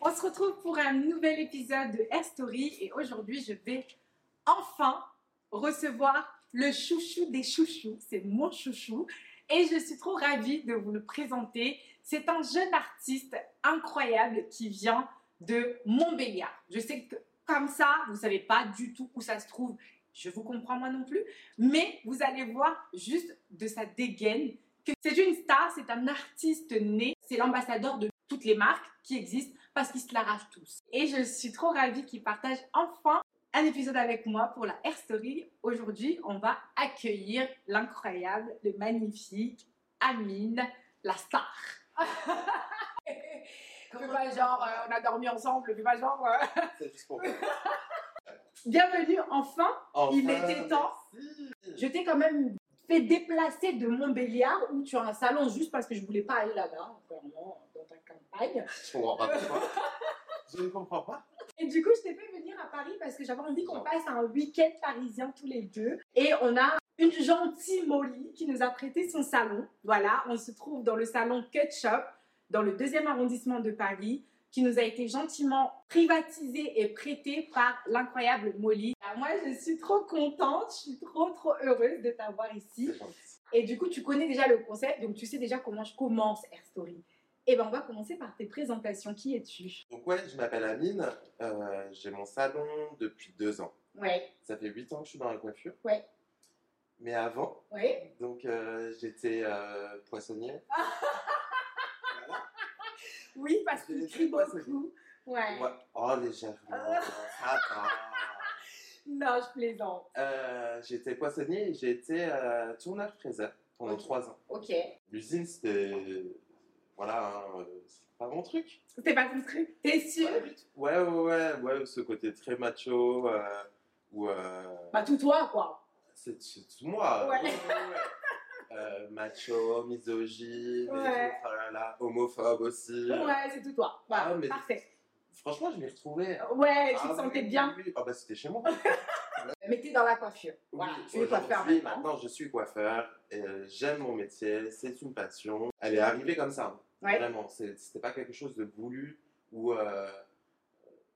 on se retrouve pour un nouvel épisode de Air Story et aujourd'hui je vais enfin recevoir le chouchou des chouchous. C'est mon chouchou et je suis trop ravie de vous le présenter. C'est un jeune artiste incroyable qui vient de Montbéliard. Je sais que comme ça, vous savez pas du tout où ça se trouve. Je vous comprends moi non plus, mais vous allez voir juste de sa dégaine que c'est une star, c'est un artiste né, c'est l'ambassadeur de toutes les marques qui existent parce qu'ils se l'arrachent tous. Et je suis trop ravie qu'il partage enfin un épisode avec moi pour la Air Story. Aujourd'hui, on va accueillir l'incroyable, le magnifique Amine, la star. Fais pas genre, euh, on a dormi ensemble, fais pas genre. euh. C'est juste pour Bienvenue enfin, Enfin, Il était temps. merci. Je t'ai quand même fait déplacer de Montbéliard où tu as un salon juste parce que je voulais pas aller là-bas, vraiment, dans ta campagne. Je comprends pas pourquoi. Je ne comprends pas. Et du coup, je t'ai fait venir à Paris parce que j'avais envie qu'on passe un week-end parisien tous les deux. Et on a une gentille Molly qui nous a prêté son salon. Voilà, on se trouve dans le salon Cut Shop, dans le deuxième arrondissement de Paris, qui nous a été gentiment privatisé et prêté par l'incroyable Molly. Alors moi, je suis trop contente, je suis trop trop heureuse de t'avoir ici. Et du coup, tu connais déjà le concept, donc tu sais déjà comment je commence Air Story. Et ben, on va commencer par tes présentations. Qui es-tu? Donc ouais, je m'appelle Amine. Euh, J'ai mon salon depuis deux ans. Ouais, Ça fait huit ans que je suis dans la coiffure. Ouais. Mais avant, ouais. donc euh, j'étais euh, poissonnier. Oui, parce qu'il crie beaucoup. Ouais. Ouais. Oh légèrement. Ça va. Non, je plaisante. Euh, j'étais poissonnier et j'ai été euh, tourneur fraiseur pendant trois ans. Ok. L'usine, c'était. Voilà, hein, c'est pas mon truc. C'était pas ton truc T'es sûr? Ouais, ouais, ouais, ouais, ce côté très macho, euh, où euh, Bah, tout toi, quoi. c'est c'est tout moi. Ouais. ouais, ouais. Euh, macho, misogyne, et tout, homophobe aussi. Ouais, c'est tout toi. Voilà, Ah, mais- parfait. Franchement, je m'y retrouvais. Ouais, tu Ah, te oui, sentais oui, bien. oui. Ah bah c'était chez moi. Mais t'es dans la coiffure. Voilà, Oui, tu es coiffeur maintenant. maintenant, je suis coiffeur. euh, J'aime mon métier, c'est une passion. Elle est arrivée comme ça. Ouais. Vraiment, c'était pas quelque chose de voulu ou euh,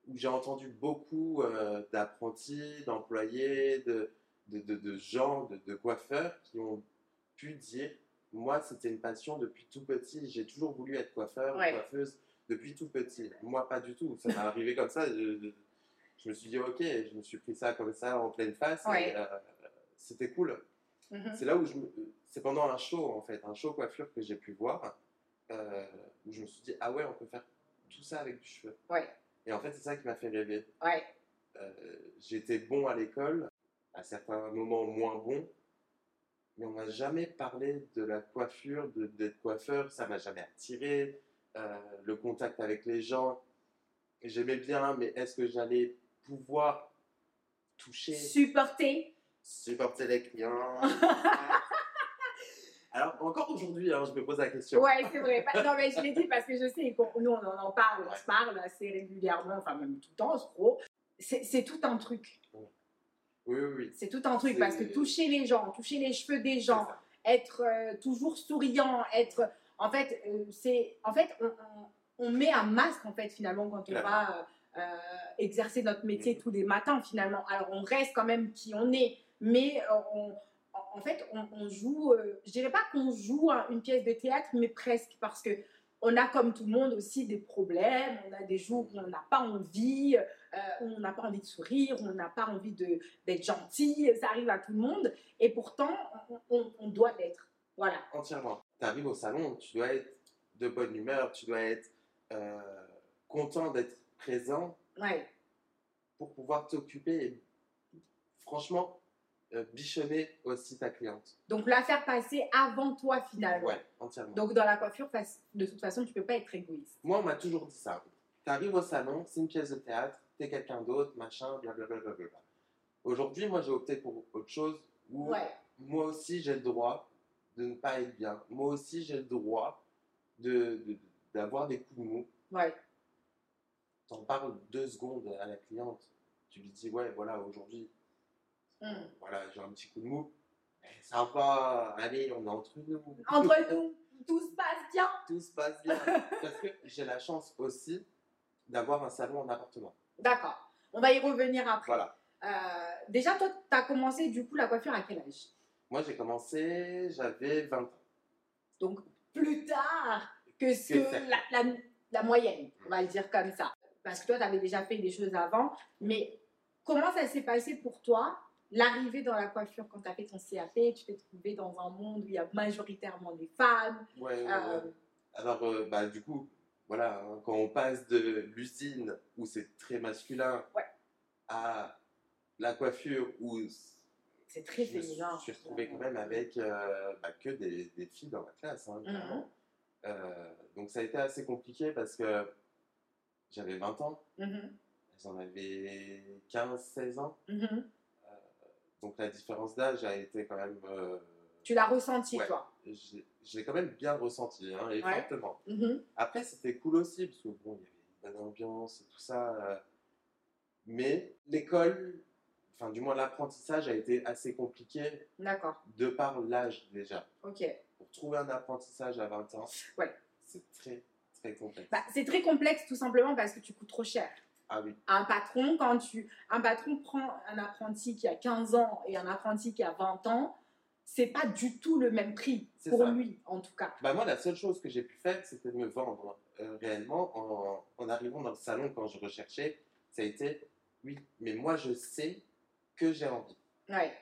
où j'ai entendu beaucoup euh, d'apprentis, d'employés, de, de, de, de gens, de coiffeurs qui ont pu dire moi, c'était une passion depuis tout petit. J'ai toujours voulu être coiffeur, Ouais. coiffeuse depuis tout petit. Moi, pas du tout. Ça m'est arrivé comme ça. Je, je me suis dit, ok, je me suis pris ça comme ça en pleine face. Ouais. euh, c'était cool. Mhm. C'est là où je me... C'est pendant un show, en fait, un show coiffure que j'ai pu voir, euh, où je me suis dit, ah ouais, on peut faire tout ça avec du cheveu. Ouais. Et en fait, c'est ça qui m'a fait rêver. Ouais. Euh, J'étais bon à l'école, à certains moments moins bon, mais on m'a jamais parlé de la coiffure, de- d'être coiffeur, ça m'a jamais attiré. Euh, le contact avec les gens, j'aimais bien, mais est-ce que j'allais pouvoir toucher? Supporter. supporter les clients. Alors, encore aujourd'hui, hein, je me pose la question. Ouais, c'est vrai. Non, mais je l'ai dit parce que je sais nous, on en parle, on se parle assez régulièrement, enfin, même tout le temps, trop. C'est c'est tout un truc. Oui, oui, oui. C'est tout un truc parce que toucher les gens, toucher les cheveux des gens, être euh, toujours souriant, être. En fait, euh, c'est. En fait, on, on- on met un masque, en fait, finalement, quand on va euh, exercer notre métier Mhm. tous les matins, finalement. Alors, on reste quand même qui on est, mais on. En fait, on, joue, je dirais pas qu'on joue un- une pièce de théâtre, mais presque, parce que on a comme tout le monde aussi des problèmes, on a des jours où on n'a pas envie, euh, on n'a pas envie de sourire, on n'a pas envie de, d'être gentil, ça arrive à tout le monde, et pourtant, on, on- on doit l'être. Voilà. Entièrement. Tu arrives au salon, tu dois être de bonne humeur, tu dois être euh, content d'être présent Ouais. pour pouvoir t'occuper et franchement euh, bichonner aussi ta cliente. Donc, la faire passer avant toi, finalement. Ouais, entièrement. Donc, dans la coiffure, de toute façon, tu peux pas être égoïste. Moi, on m'a toujours dit ça. Tu arrives au salon, c'est une pièce de théâtre, t'es quelqu'un d'autre, machin, blablabla. Aujourd'hui, moi, j'ai opté pour autre chose où Ouais. moi aussi, j'ai le droit de ne pas être bien. Moi aussi, j'ai le droit de, de- d'avoir des coups de mou. Ouais. T'en parles deux secondes à la cliente. Tu lui dis, ouais, voilà, aujourd'hui, Mm. voilà, j'ai un petit coup de mou. Eh, Ça va, allez, on est entre nous. Entre nous, tout se passe bien. Tout se passe bien. Parce que j'ai la chance aussi d'avoir un salon en appartement. D'accord. On va y revenir après. Voilà. Euh, déjà, toi, tu as commencé du coup la coiffure à quel âge? Moi, j'ai commencé, j'avais 20 ans. Donc, plus tard que ce Que que ça. la, la- la moyenne, on va le dire comme ça. Parce que toi, tu avais déjà fait des choses avant. Mais comment ça s'est passé pour toi, l'arrivée dans la coiffure quand tu as fait ton CAP Tu t'es trouvé dans un monde où il y a majoritairement des femmes? Ouais, ouais, Euh, ouais. Alors, euh, bah, du coup, voilà, hein, quand on passe de l'usine où c'est très masculin Ouais. à la coiffure où C'est très je féminin. je suis retrouvé quand même avec euh, bah, que des, des filles dans ma classe, hein, clairement. Euh, donc ça a été assez compliqué parce que j'avais 20 ans, Mhm, elles en avaient 15-16 ans. mhm. Donc la différence d'âge a été quand même... Tu l'as ressenti, Ouais. toi. j'ai- quand même bien ressenti, hein, et Ouais. fortement. Mhm. Après, c'était cool aussi, parce que bon, il y avait une bonne ambiance et tout ça. euh, mais l'école, enfin, du moins l'apprentissage a été assez compliqué D'accord. de par l'âge déjà. Ok. Pour trouver un apprentissage à 20 ans, Ouais. c'est très, très complexe. Bah, c'est très complexe tout simplement parce que tu coûtes trop cher. ah oui, Un patron, quand tu, un patron prend un apprenti qui a 15 ans et un apprenti qui a 20 ans, c'est pas du tout le même prix pour ça. lui, en tout cas. bah, moi, la seule chose que j'ai pu faire, c'était de me vendre euh, réellement en, en arrivant dans le salon quand je recherchais. Ça a été, oui, mais moi, je sais que j'ai envie. Ouais.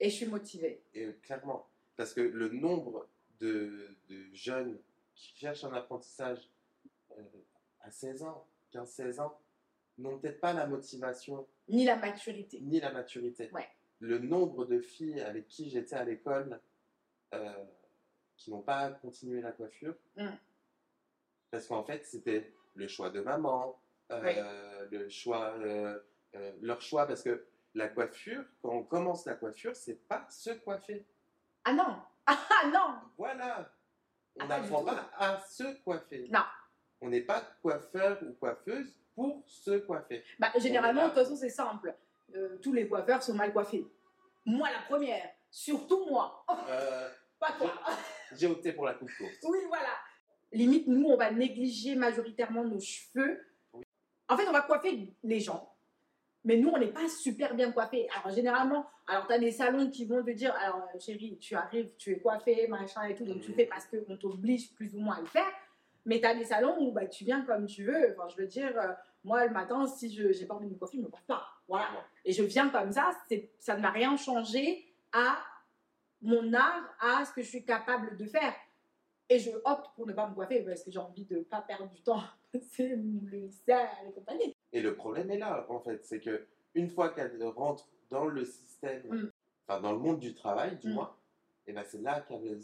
Et je suis motivée. Et euh, clairement, parce que le nombre de, de jeunes qui cherchent un apprentissage euh, à 16 ans, 15-16 ans, n'ont peut-être pas la motivation Ni la maturité. ni la maturité. Ouais. Le nombre de filles avec qui j'étais à l'école euh, qui n'ont pas continué la coiffure, Mm. parce qu'en fait, c'était le choix de maman, euh, le choix, euh, leur choix, parce que la coiffure, quand on commence la coiffure, c'est pas se coiffer. Ah non Ah non Voilà. On Ah, du n'apprend pas à se coiffer. Non. On n'est pas coiffeur ou coiffeuse pour se coiffer. bah, Généralement, On de toute façon, c'est simple. Euh, tous les coiffeurs sont mal coiffés. Moi, la première. Surtout moi. Euh, Pas toi. J'ai opté pour la coupe courte. Oui, voilà. Limite, nous, on va négliger majoritairement nos cheveux. Oui. En fait, on va coiffer les gens. Mais nous, on n'est pas super bien coiffés. Alors, généralement, alors tu as des salons qui vont te dire Alors, euh, chérie, tu arrives, tu es coiffée, machin et tout. Donc, tu Mhm. fais parce qu'on t'oblige plus ou moins à le faire. Mais tu as des salons où bah, tu viens comme tu veux. Enfin, je veux dire, moi, le matin, si je n'ai pas envie de me coiffer, je ne me coiffe pas. Voilà. Et je viens comme ça, ça ne m'a rien changé à mon art, à ce que je suis capable de faire. Et je opte pour ne pas me coiffer parce que j'ai envie de ne pas perdre du temps. C'est le et compagnie. Et le problème est là, en fait, c'est que une fois qu'elle rentre dans le système, Mm. enfin dans le monde du travail, du Mm. moins, et ben c'est là qu'elles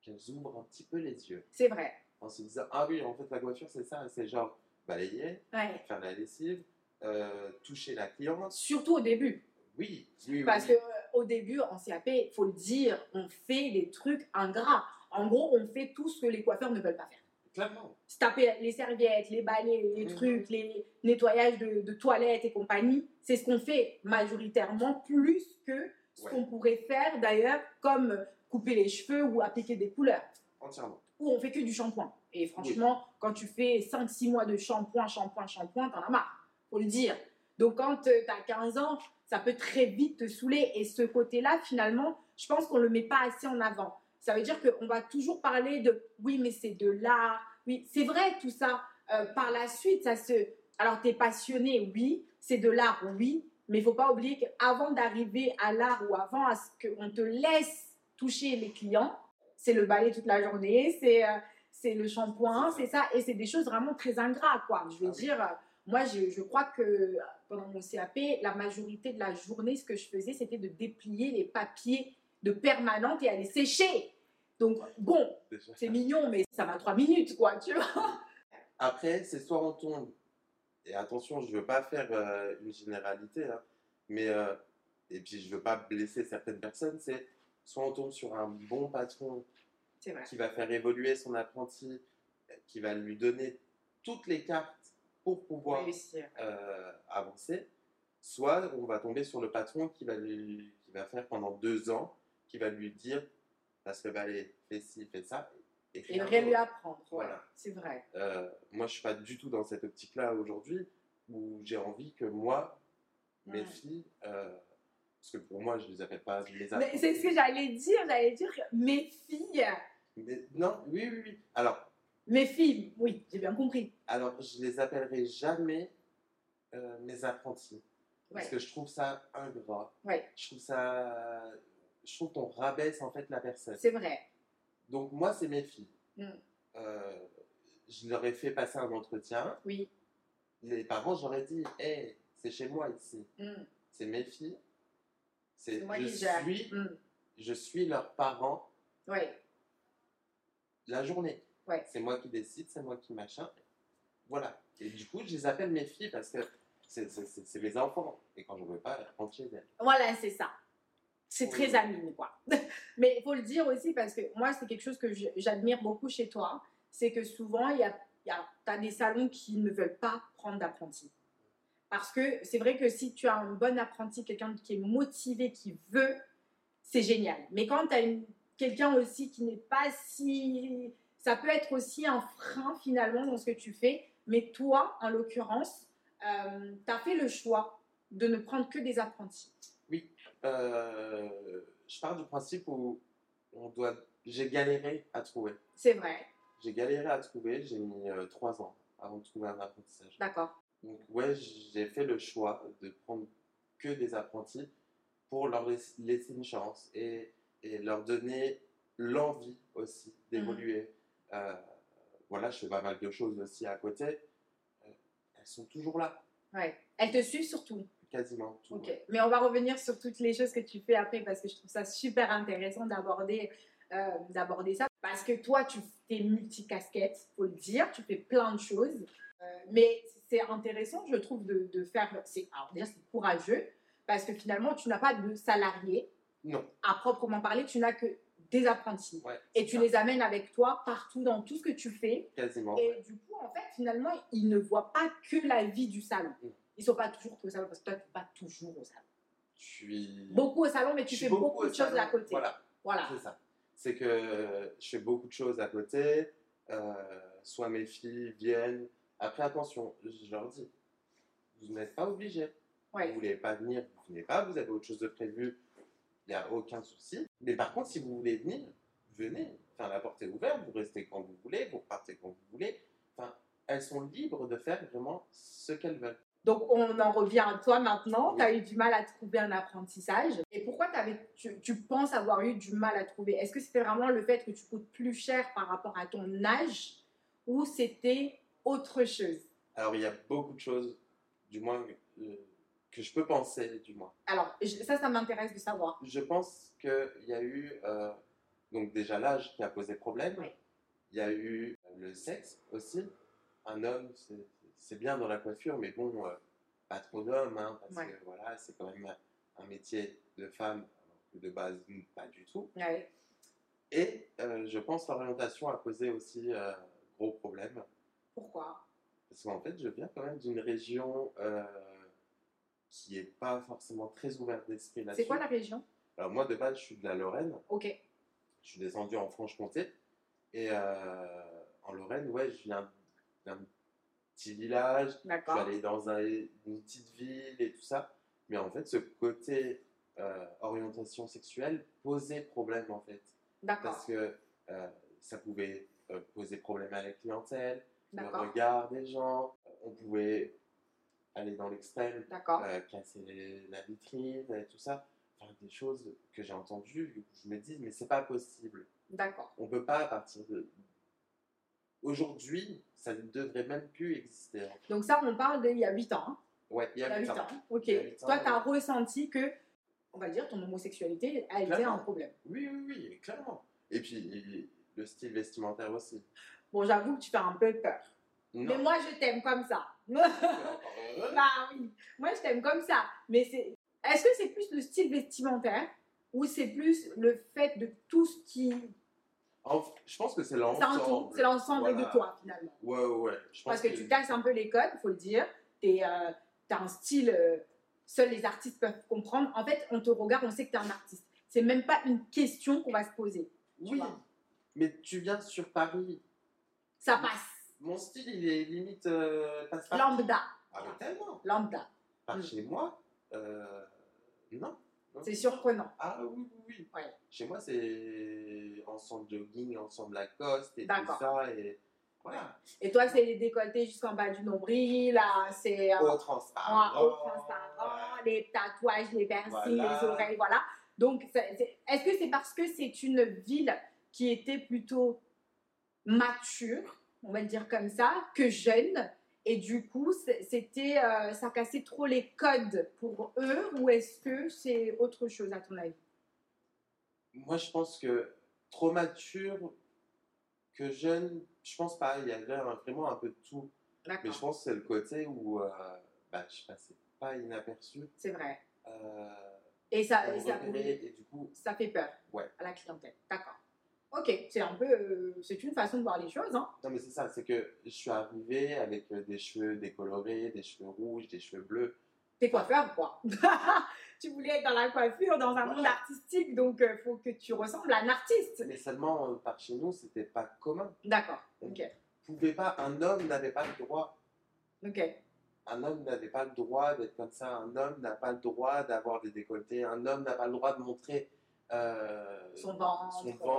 qu'elles ouvrent un petit peu les yeux C'est vrai. en se disant ah oui, en fait la coiffure c'est ça, c'est genre balayer, Ouais. faire la lessive, euh, toucher la cliente. Surtout au début. Oui, oui, Parce oui. que euh, au début, en CAP, il faut le dire, on fait des trucs ingrats. En gros, on fait tout ce que les coiffeurs ne veulent pas faire. clairement. se taper les serviettes, les balais, les Mhm. trucs, les nettoyages de, de toilettes et compagnie, c'est ce qu'on fait majoritairement plus que ce Ouais. qu'on pourrait faire d'ailleurs comme couper les cheveux ou appliquer des couleurs. Entièrement. Ou on fait que du shampoing. Et franchement, quand tu fais 5-6 mois de shampoing, shampoing, shampoing, t'en as marre, faut le dire. Donc quand tu as 15 ans, ça peut très vite te saouler. Et ce côté-là, finalement, je pense qu'on ne le met pas assez en avant. Ça veut dire qu'on va toujours parler de oui, mais c'est de l'art. Oui, c'est vrai tout ça. Euh, par la suite, ça se. Alors, tu es passionné, oui. C'est de l'art, oui. Mais il faut pas oublier qu'avant d'arriver à l'art ou avant à ce qu'on te laisse toucher les clients, c'est le balai toute la journée, c'est euh, c'est le shampoing, C'est ça. Et c'est des choses vraiment très ingrates, quoi. Je veux Ah dire, euh, moi, je, je crois que euh, pendant mon CAP, la majorité de la journée, ce que je faisais, c'était de déplier les papiers de permanente et à les sécher. Donc, bon, c'est mignon, mais ça va trois minutes, quoi, tu vois. Après, c'est soit on tombe, et attention, je veux pas faire euh, une généralité, hein, mais, euh, et puis je veux pas blesser certaines personnes, c'est soit on tombe sur un bon patron. Qui va faire évoluer son apprenti, qui va lui donner toutes les cartes pour pouvoir euh, avancer, soit on va tomber sur le patron qui va lui, qui va faire pendant deux ans, qui va lui dire, parce que bah, allez, fais ci, fais ça. Et rien rien lui apprendre. Voilà. C'est vrai. Euh, moi, je suis pas du tout dans cette optique-là aujourd'hui, où j'ai envie que moi, mes Ouais. filles, euh, parce que pour moi, je les appelle pas mes Mais c'est ce que j'allais dire. J'allais dire que mes filles. Mais non, oui, oui, oui. Alors, Mes filles, oui, j'ai bien compris. alors je les appellerai jamais euh, mes apprentis. Parce que je trouve ça ingrat. Ouais. Je trouve ça. Je trouve qu'on rabaisse en fait la personne. C'est vrai. Donc, moi, c'est mes filles. Mm. Euh, je leur ai fait passer un entretien. Oui. Les parents, j'aurais dit Hé, c'est chez moi ici. Mm. C'est mes filles. C'est moi je, qui suis, Mm. je suis leurs parents Ouais. La journée. Ouais. C'est moi qui décide, c'est moi qui machin. Voilà. Et du coup, je les appelle mes filles parce que c'est, mes enfants. Et quand je ne veux pas, elles rentrent chez elles. Voilà, c'est ça. C'est Oui. très amine, quoi. Mais il faut le dire aussi parce que moi, c'est quelque chose que je- j'admire beaucoup chez toi. C'est que souvent, il y a, il y a, as des salons qui ne veulent pas prendre d'apprenti. Parce que c'est vrai que si tu as un bon apprenti, quelqu'un qui est motivé, qui veut, c'est génial. Mais quand tu as quelqu'un aussi qui n'est pas si... Ça peut être aussi un frein finalement dans ce que tu fais. Mais toi, en l'occurrence, tu as fait le choix de ne prendre que des apprentis. Euh, je pars du principe où on doit, j'ai galéré à trouver. C'est vrai, J'ai galéré à trouver, j'ai mis euh, trois ans avant de trouver un apprentissage. d'accord. Donc ouais, j'ai fait le choix de prendre que des apprentis pour leur laiss- laisser une chance et, et leur donner l'envie aussi d'évoluer. Euh, voilà, je fais pas mal de choses aussi à côté. Euh, elles sont toujours là, Ouais. Elles te suivent surtout. quasiment tout. Ok. Mais on va revenir sur toutes les choses que tu fais après parce que je trouve ça super intéressant d'aborder euh, d'aborder ça. Parce que toi, tu es multicasquette, faut le dire, tu fais plein de choses. Mais c'est intéressant, je trouve, de, de faire. c'est- Alors déjà, c'est courageux parce que finalement, tu n'as pas de salariés Non, à proprement parler, tu n'as que des apprentis. ouais. Et tu ça, les amènes avec toi partout dans tout ce que tu fais. Quasiment. Et du coup, en fait, finalement, ils ne voient pas que la vie du salon. Mm. Ils sont pas toujours au salon parce que toi, tu n'es pas toujours au salon. Je suis. Beaucoup au salon, mais tu fais beaucoup, au de choses à côté. Voilà. Voilà. C'est ça. C'est que euh, je fais beaucoup de choses à côté. euh, soit mes filles viennent. Après, attention, je leur dis, vous n'êtes pas obligés. Ouais. Vous voulez pas venir, vous venez pas. Vous avez autre chose de prévu, il n'y a aucun souci. Mais par contre, si vous voulez venir, venez. Enfin, la porte est ouverte. Vous restez quand vous voulez, vous partez quand vous voulez. Enfin, elles sont libres de faire vraiment ce qu'elles veulent. Donc, on en revient à toi maintenant. Oui. Tu as eu du mal à trouver un apprentissage. Et pourquoi tu, tu penses avoir eu du mal à trouver? Est-ce que c'était vraiment le fait que tu coûtes plus cher par rapport à ton âge ou c'était autre chose? Alors, il y a beaucoup de choses, du moins, euh, que je peux penser, du moins. Alors, je- ça, ça m'intéresse de savoir. Je pense qu'il y a eu euh, donc déjà l'âge qui a posé problème. Oui. Il y a eu le sexe aussi. Un homme, c'est- bien dans la coiffure, mais bon, euh, pas trop d'hommes, hein, parce Ouais. que voilà, c'est quand même un, métier de femme, de base, pas du tout. Ouais. Et euh, je pense que l'orientation a posé aussi euh, gros problème. Pourquoi? Parce qu'en fait, je viens quand même d'une région euh, qui n'est pas forcément très ouverte d'esprit là-dessus. C'est quoi la région Alors moi, de base, je suis de la Lorraine. Ok. Je suis descendu en Franche-Comté. Et euh, en Lorraine, ouais, je viens d'un petit village. Je suis D'accord. allé dans un- une petite ville et tout ça. Mais en fait, ce côté euh, orientation sexuelle posait problème, en fait. D'accord. Parce que euh, ça pouvait poser problème à la clientèle, le D'accord. regard des gens. On pouvait aller dans l'extrême, euh, casser la vitrine et tout ça. Enfin, des choses que j'ai entendues, où je me dis, mais c'est pas possible. D'accord. On peut pas à partir de. Aujourd'hui, ça ne devrait même plus exister. Donc ça, on parle d'il y a 8 ans. hein. Ouais, il y a a 8 huit ans. ans. Ok. Toi, tu as ouais. ressenti que, on va dire, ton homosexualité a été Clairement. un problème. Oui, oui, oui, clairement. Et puis, le style vestimentaire aussi. Bon, j'avoue que tu fais un peu peur. Non. Mais moi, je t'aime comme ça. bah oui. Moi, je t'aime comme ça. Mais c'est. Est-ce que c'est plus le style vestimentaire ou c'est plus le fait de tout ce qui. En- je pense que c'est l'ensemble. C'est l'ensemble Voilà. de toi, finalement. Ouais, ouais. Je pense Parce que tu casses un peu les codes, il faut le dire. Tu as un style euh, seuls les artistes peuvent comprendre. En fait, on te regarde, on sait que tu es un artiste. C'est même pas une question qu'on va se poser. Oui, mais tu viens sur Paris. Ça passe. Mon style, il est limite euh. Lambda. Ah, mais tellement. Lambda. Par Mm. chez moi, euh, non. C'est surprenant. Ah oui, oui, oui. Ouais. Chez moi, c'est ensemble jogging, ensemble Lacoste et tout D'accord. ça. Et voilà. Et toi, c'est les décolletés jusqu'en bas du nombril, là, c'est euh, Au en transparent. haut transparent, les tatouages, les piercings, Voilà. les oreilles, voilà. Donc, c'est- c'est- est-ce que c'est parce que c'est une ville qui était plutôt mature, on va le dire comme ça, que jeune et du coup, c'était, euh, ça cassait trop les codes pour eux ou est-ce que c'est autre chose à ton avis? Moi, je pense que trop mature que jeune, je pense pas. Il y avait vraiment un peu de tout. Mais je pense que c'est le côté où euh, bah, je passais pas inaperçu. c'est vrai. Euh, Et ça, et ça, et du coup, ça fait peur Ouais. à la clientèle. D'accord. Ok, c'est un peu, euh, c'est une façon de voir les choses. Hein. non mais c'est ça, c'est que je suis arrivé avec euh, des cheveux décolorés, des cheveux rouges, des cheveux bleus. T'es coiffeur, quoi? tu voulais être dans la coiffure, dans un monde Voilà. artistique, donc il faut que tu ressembles à un artiste. Mais seulement euh, par chez nous, c'était pas commun. D'accord, ok. Pouvait pas, un homme n'avait pas le droit. Ok, Un homme n'avait pas le droit d'être comme ça. Un homme n'a pas le droit d'avoir des décolletés. Un homme n'a pas le droit de montrer euh, son ventre.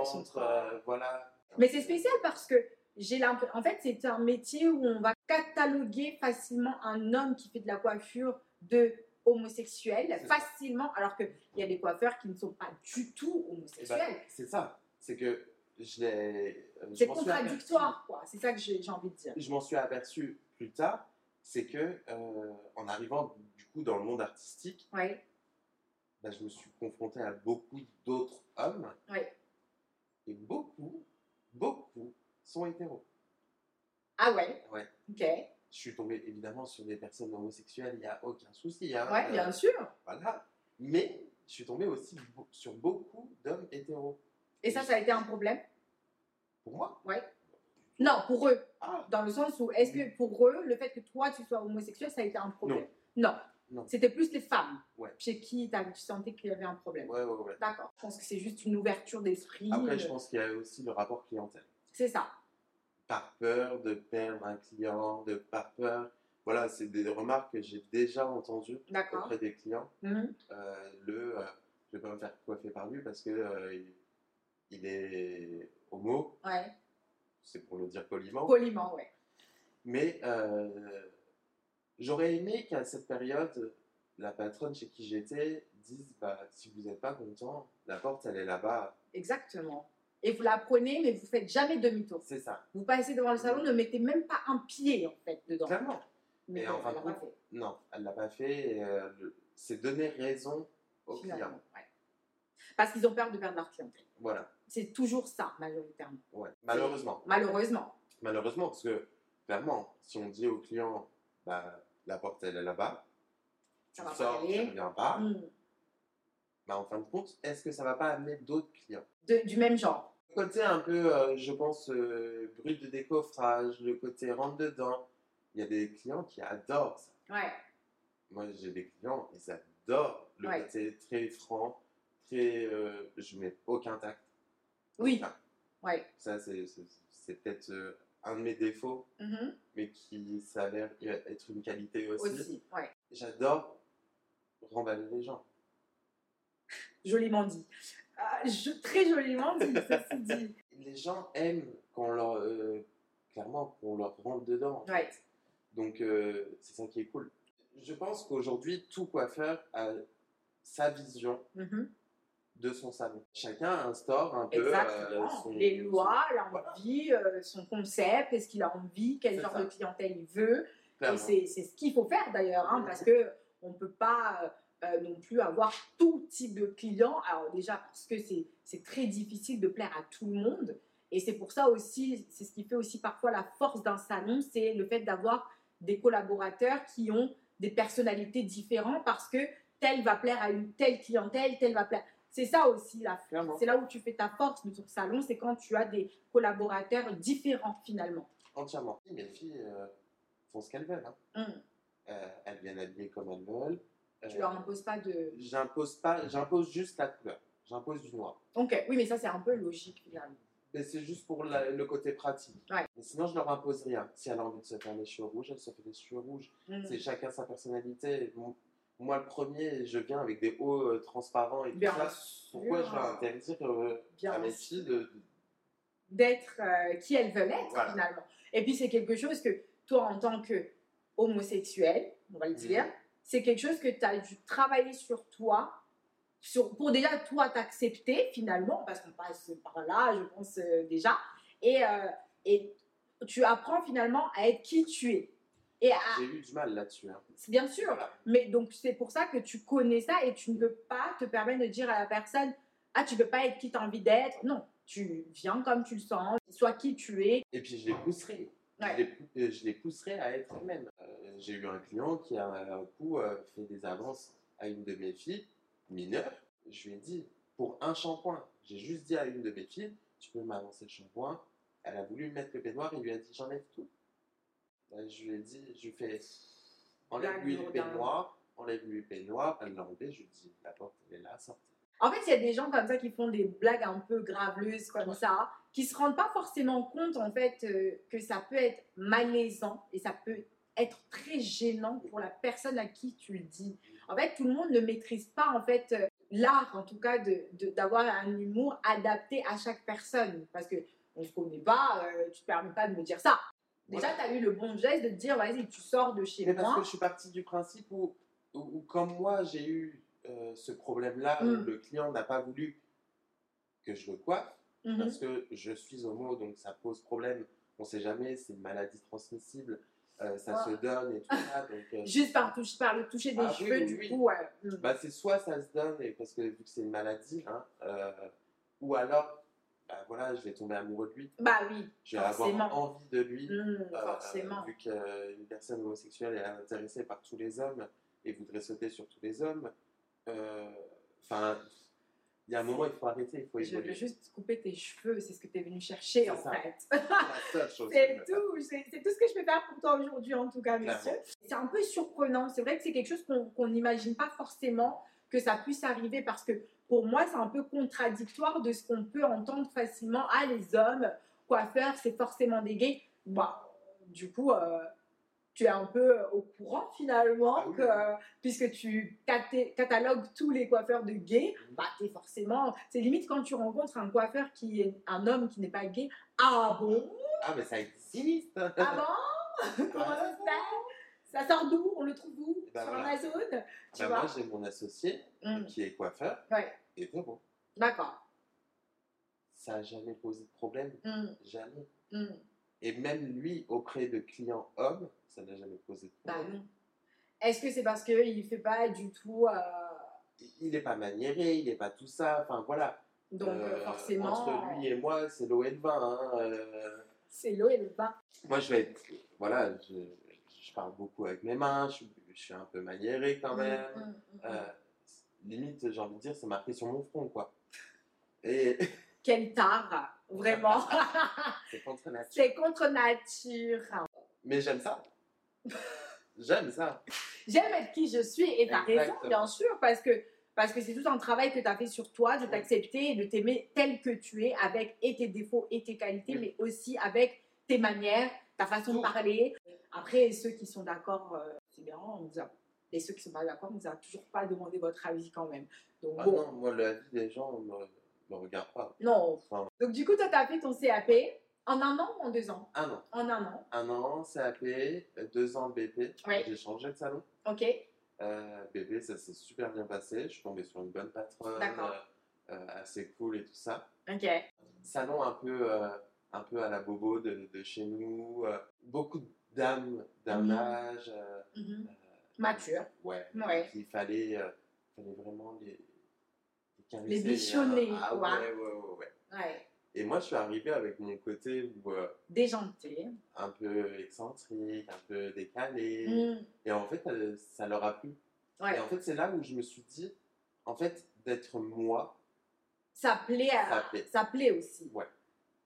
son euh, voilà. Mais c'est spécial parce que j'ai l'impression. En fait, c'est un métier où on va cataloguer facilement un homme qui fait de la coiffure de homosexuel, facilement, alors qu'il y a des coiffeurs qui ne sont pas du tout Eh ben, homosexuels. c'est ça. C'est que je l'ai. euh, c'est contradictoire, quoi. C'est ça que j'ai envie de dire. Je m'en suis aperçu plus tard. C'est que euh, en arrivant du coup dans le monde artistique, Oui, bah, je me suis confronté à beaucoup d'autres hommes oui. et beaucoup, beaucoup sont hétéros. Ah ouais? Ouais. Ok. Ouais, Je suis tombé évidemment sur des personnes homosexuelles, il n'y a aucun souci. Hein, bien Euh, sûr. Voilà. Mais je suis tombé aussi sur beaucoup d'hommes hétéros. Et ça, ça a été un problème? Pour moi? Ouais. Non, pour eux. Ah, Dans le sens où, est-ce que pour eux, le fait que toi, tu sois homosexuel, ça a été un problème? Non. Non. C'était plus les femmes Ouais. chez qui tu sentais qu'il y avait un problème. ouais, ouais, ouais. D'accord. Je pense que c'est juste une ouverture d'esprit. Après, je euh, pense qu'il y a aussi le rapport clientèle. C'est ça. Par peur de perdre un client, de par peur. Voilà, c'est des remarques que j'ai déjà entendues auprès des clients. Mhm. Euh, le, euh, je vais pas me faire coiffer par lui parce que euh, il, il est homo, Ouais. c'est pour le dire poliment. Poliment, ouais. Mais euh, j'aurais aimé qu'à cette période, la patronne chez qui j'étais dise bah, si vous n'êtes pas content, la porte elle est là-bas. Exactement. Et vous la prenez, mais vous faites jamais demi-tour. C'est ça. Vous passez devant le salon, ne mettez même pas un pied, en fait, dedans. Clairement. Mais Et bon, en fin elle de l'a pas compte, fait. non, elle l'a pas fait. euh, c'est donner raison au finalement. client. Ouais. Parce qu'ils ont peur de perdre leur clientèle. Voilà. C'est toujours ça, majoritairement. Ouais. Malheureusement. Malheureusement. Malheureusement, parce que clairement, si on dit au client bah, la porte elle est là-bas, tu Ça sors, tu reviens pas, Mm. bah, en fin de compte, est-ce que ça va pas amener d'autres clients? De- du même genre. Le côté un peu, euh, je pense, euh, brut de décoffrage, le côté rentre dedans, il y a des clients qui adorent ça. Ouais. Moi, j'ai des clients, ils adorent le Ouais. côté très franc, très. euh, je mets aucun tact. Oui. Ouais. Ça, c'est peut-être euh, un de mes défauts, Mhm. mais qui s'avère être une qualité aussi. Aussi. Ouais. J'adore remballer les gens. Joliment dit. Ah, je- très joliment dit, ceci dit. Les gens aiment quand on leur. euh, clairement, qu'on leur rentre dedans. en fait. Donc, euh, c'est ça qui est cool. Je pense qu'aujourd'hui, tout coiffeur a sa vision Mhm. De son salon. Chacun instaure un peu euh, son- Les lois, Voilà. l'envie, euh, son concept, est-ce qu'il a envie, quel genre ça. de clientèle il veut. Et Clairement. c'est c'est ce qu'il faut faire d'ailleurs, hein, parce que on ne peut pas euh, non plus avoir tout type de clients. Alors déjà parce que c'est c'est très difficile de plaire à tout le monde. Et c'est pour ça aussi, c'est ce qui fait aussi parfois la force d'un salon, c'est le fait d'avoir des collaborateurs qui ont des personnalités différentes parce que tel va plaire à une telle clientèle, tel va plaire. C'est ça aussi la Clairement. c'est là où tu fais ta force de ton salon, c'est quand tu as des collaborateurs différents finalement. Entièrement. Mes filles euh, font ce qu'elles veulent. hein. Mm. Euh, elles viennent habiller comme elles veulent. Tu Euh, leur imposes pas de. J'impose pas, j'impose juste la couleur. J'impose du noir. Ok, oui, mais ça c'est un peu logique finalement. Mais c'est juste pour la- le côté pratique. Ouais. Mais sinon, je leur impose rien. Si elle a envie de se faire les cheveux rouges, elle se fait les cheveux rouges. Mm. C'est chacun sa personnalité. Moi, le premier, je viens avec des hauts euh, transparents et tout ça. Pourquoi je vais interdire euh, à mes filles de, d'être euh, qui elles veulent être Voilà. finalement. Et puis c'est quelque chose que toi en tant que homosexuel, on va le dire, Mhm. c'est quelque chose que tu as dû travailler sur toi sur, pour déjà toi t'accepter finalement parce qu'on passe par là, je pense euh, déjà et, et tu apprends finalement à être qui tu es. Et à- J'ai eu du mal là-dessus. hein. bien sûr, Voilà. mais donc c'est pour ça que tu connais ça et tu ne peux pas te permettre de dire à la personne ah tu peux pas être qui tu as envie d'être? Non, tu viens comme tu le sens, sois qui tu es. Et puis, je les pousserai. Ouais. Je, les, euh, je les pousserai à être elles-mêmes. Euh, J'ai eu un client qui a un coup euh, fait des avances à une de mes filles, mineure. Je lui ai dit, pour un shampoing, j'ai juste dit à une de mes filles, tu peux m'avancer le shampoing. Elle a voulu mettre le peignoir, il lui a dit, j'enlève tout. Euh, Je lui ai dit, je lui fais, enlève-lui le peignoir, enlève-lui le peignoir. Elle l'a enlevé, je lui ai dit, la porte, elle est là, sortez. En fait, il y a des gens comme ça qui font des blagues un peu graveleuses comme Ouais. ça, qui se rendent pas forcément compte en fait euh, que ça peut être malaisant et ça peut être très gênant pour la personne à qui tu le dis. En fait, tout le monde ne maîtrise pas en fait euh, l'art, en tout cas, de de- d'avoir un humour adapté à chaque personne, parce que on se connaît pas, euh, tu te permets pas de me dire ça. Déjà, Voilà. tu as eu le bon geste de te dire, vas-y, tu sors de chez Mais parce que je suis parti du principe où, où, où comme moi, j'ai eu euh, ce problème-là, Mm. le client n'a pas voulu que je le coiffe, Mhm. parce que je suis homo, donc ça pose problème. On ne sait jamais, c'est une maladie transmissible, euh, ça se donne et tout ça. Donc, euh, Juste par, touche, par le toucher des Ah cheveux, oui, du oui. coup, ouais. Mm. bah, c'est soit ça se donne, et parce que vu que c'est une maladie, hein, ou alors, bah, voilà, je vais tomber amoureux de lui, Bah oui, je vais Forcément. avoir envie de lui. Mm, Euh, forcément. vu qu'une personne homosexuelle est intéressée par tous les hommes et voudrait sauter sur tous les hommes, euh, enfin, il y a un moment, il faut arrêter, il faut Je veux évoluer. juste couper tes cheveux, c'est ce que tu es venu chercher en ça. fait. C'est tout, c'est tout ce que je peux faire pour toi aujourd'hui en tout cas, monsieur. C'est un peu surprenant, c'est vrai que c'est quelque chose qu'on qu'on n'imagine pas forcément que ça puisse arriver parce que pour moi c'est un peu contradictoire de ce qu'on peut entendre facilement. Ah les hommes, coiffeurs, c'est forcément des gays. Bah, du coup, euh, tu es un peu au courant finalement, Ah oui. que, euh, puisque tu catalogues tous les coiffeurs de gays, bah, t'es forcément. C'est limite quand tu rencontres un coiffeur qui est un homme qui n'est pas gay. Ah bon? Ah, mais ça existe Ah bon? Comment ça Ça sort d'où? On le trouve où? Ben Sur voilà. Amazon? Tu Bah, vois? Moi, j'ai mon associé Mm. qui est coiffeur Ouais, et c'est bon. d'accord. Ça n'a jamais posé de problème, Mm, jamais. mm. Et même lui, auprès de clients hommes, ça n'a jamais posé de Bah problème. non. Est-ce que c'est parce qu'il ne fait pas du tout. euh, Il n'est pas maniéré, il n'est pas tout ça, enfin voilà. donc euh, Euh, forcément. Entre lui et moi, c'est l'eau et le vin. hein, euh. C'est l'eau et le vin. Moi, je vais être. Voilà, je, je parle beaucoup avec mes mains, je, suis- je suis un peu maniéré quand même. Mm, mm, mm, Euh, limite, j'ai envie de dire, c'est marqué sur mon front, quoi. Et Quel tard, vraiment. c'est contre nature. c'est contre nature. Mais j'aime ça. J'aime ça. J'aime être qui je suis et tu as raison, bien sûr, parce que parce que c'est tout un travail que tu as fait sur toi, de t'accepter et de t'aimer tel que tu es, avec et tes défauts et tes qualités, Oui. mais aussi avec tes manières, ta façon de parler. Après, ceux qui sont d'accord, euh, c'est bien, on nous a... et ceux qui sont pas d'accord, on nous a toujours pas demandé votre avis quand même. Donc Ah bon, non, moi, la vie des gens ne me, me regarde pas. non. Enfin, Donc du coup, toi, tu as fait ton CAP en un an ou en deux ans? Un an. En un an, Un an, CAP, deux ans BP. Oui. J'ai changé de salon. ok. Euh, bébé, ça s'est super bien passé. Je suis tombé sur une bonne patronne, D'accord. euh, assez cool et tout ça. Ok. Salon un peu, un peu à la bobo de, de chez nous. euh, beaucoup de dames d'un âge. euh, Mhm. euh, Mature. Ouais. Ouais. Il fallait, fallait vraiment les, les. Les bichonner, Ah, ah ouais, ouais, ouais, ouais. Ouais. Et moi, je suis arrivé avec mon côté où, euh, Déjanté. un peu excentrique, un peu décalé. Mm. Et en fait, euh, ça leur a plu. Ouais. Et en fait, c'est là où je me suis dit, en fait, d'être moi, ça plaît, à- Ça plaît. ça plaît aussi. Ouais.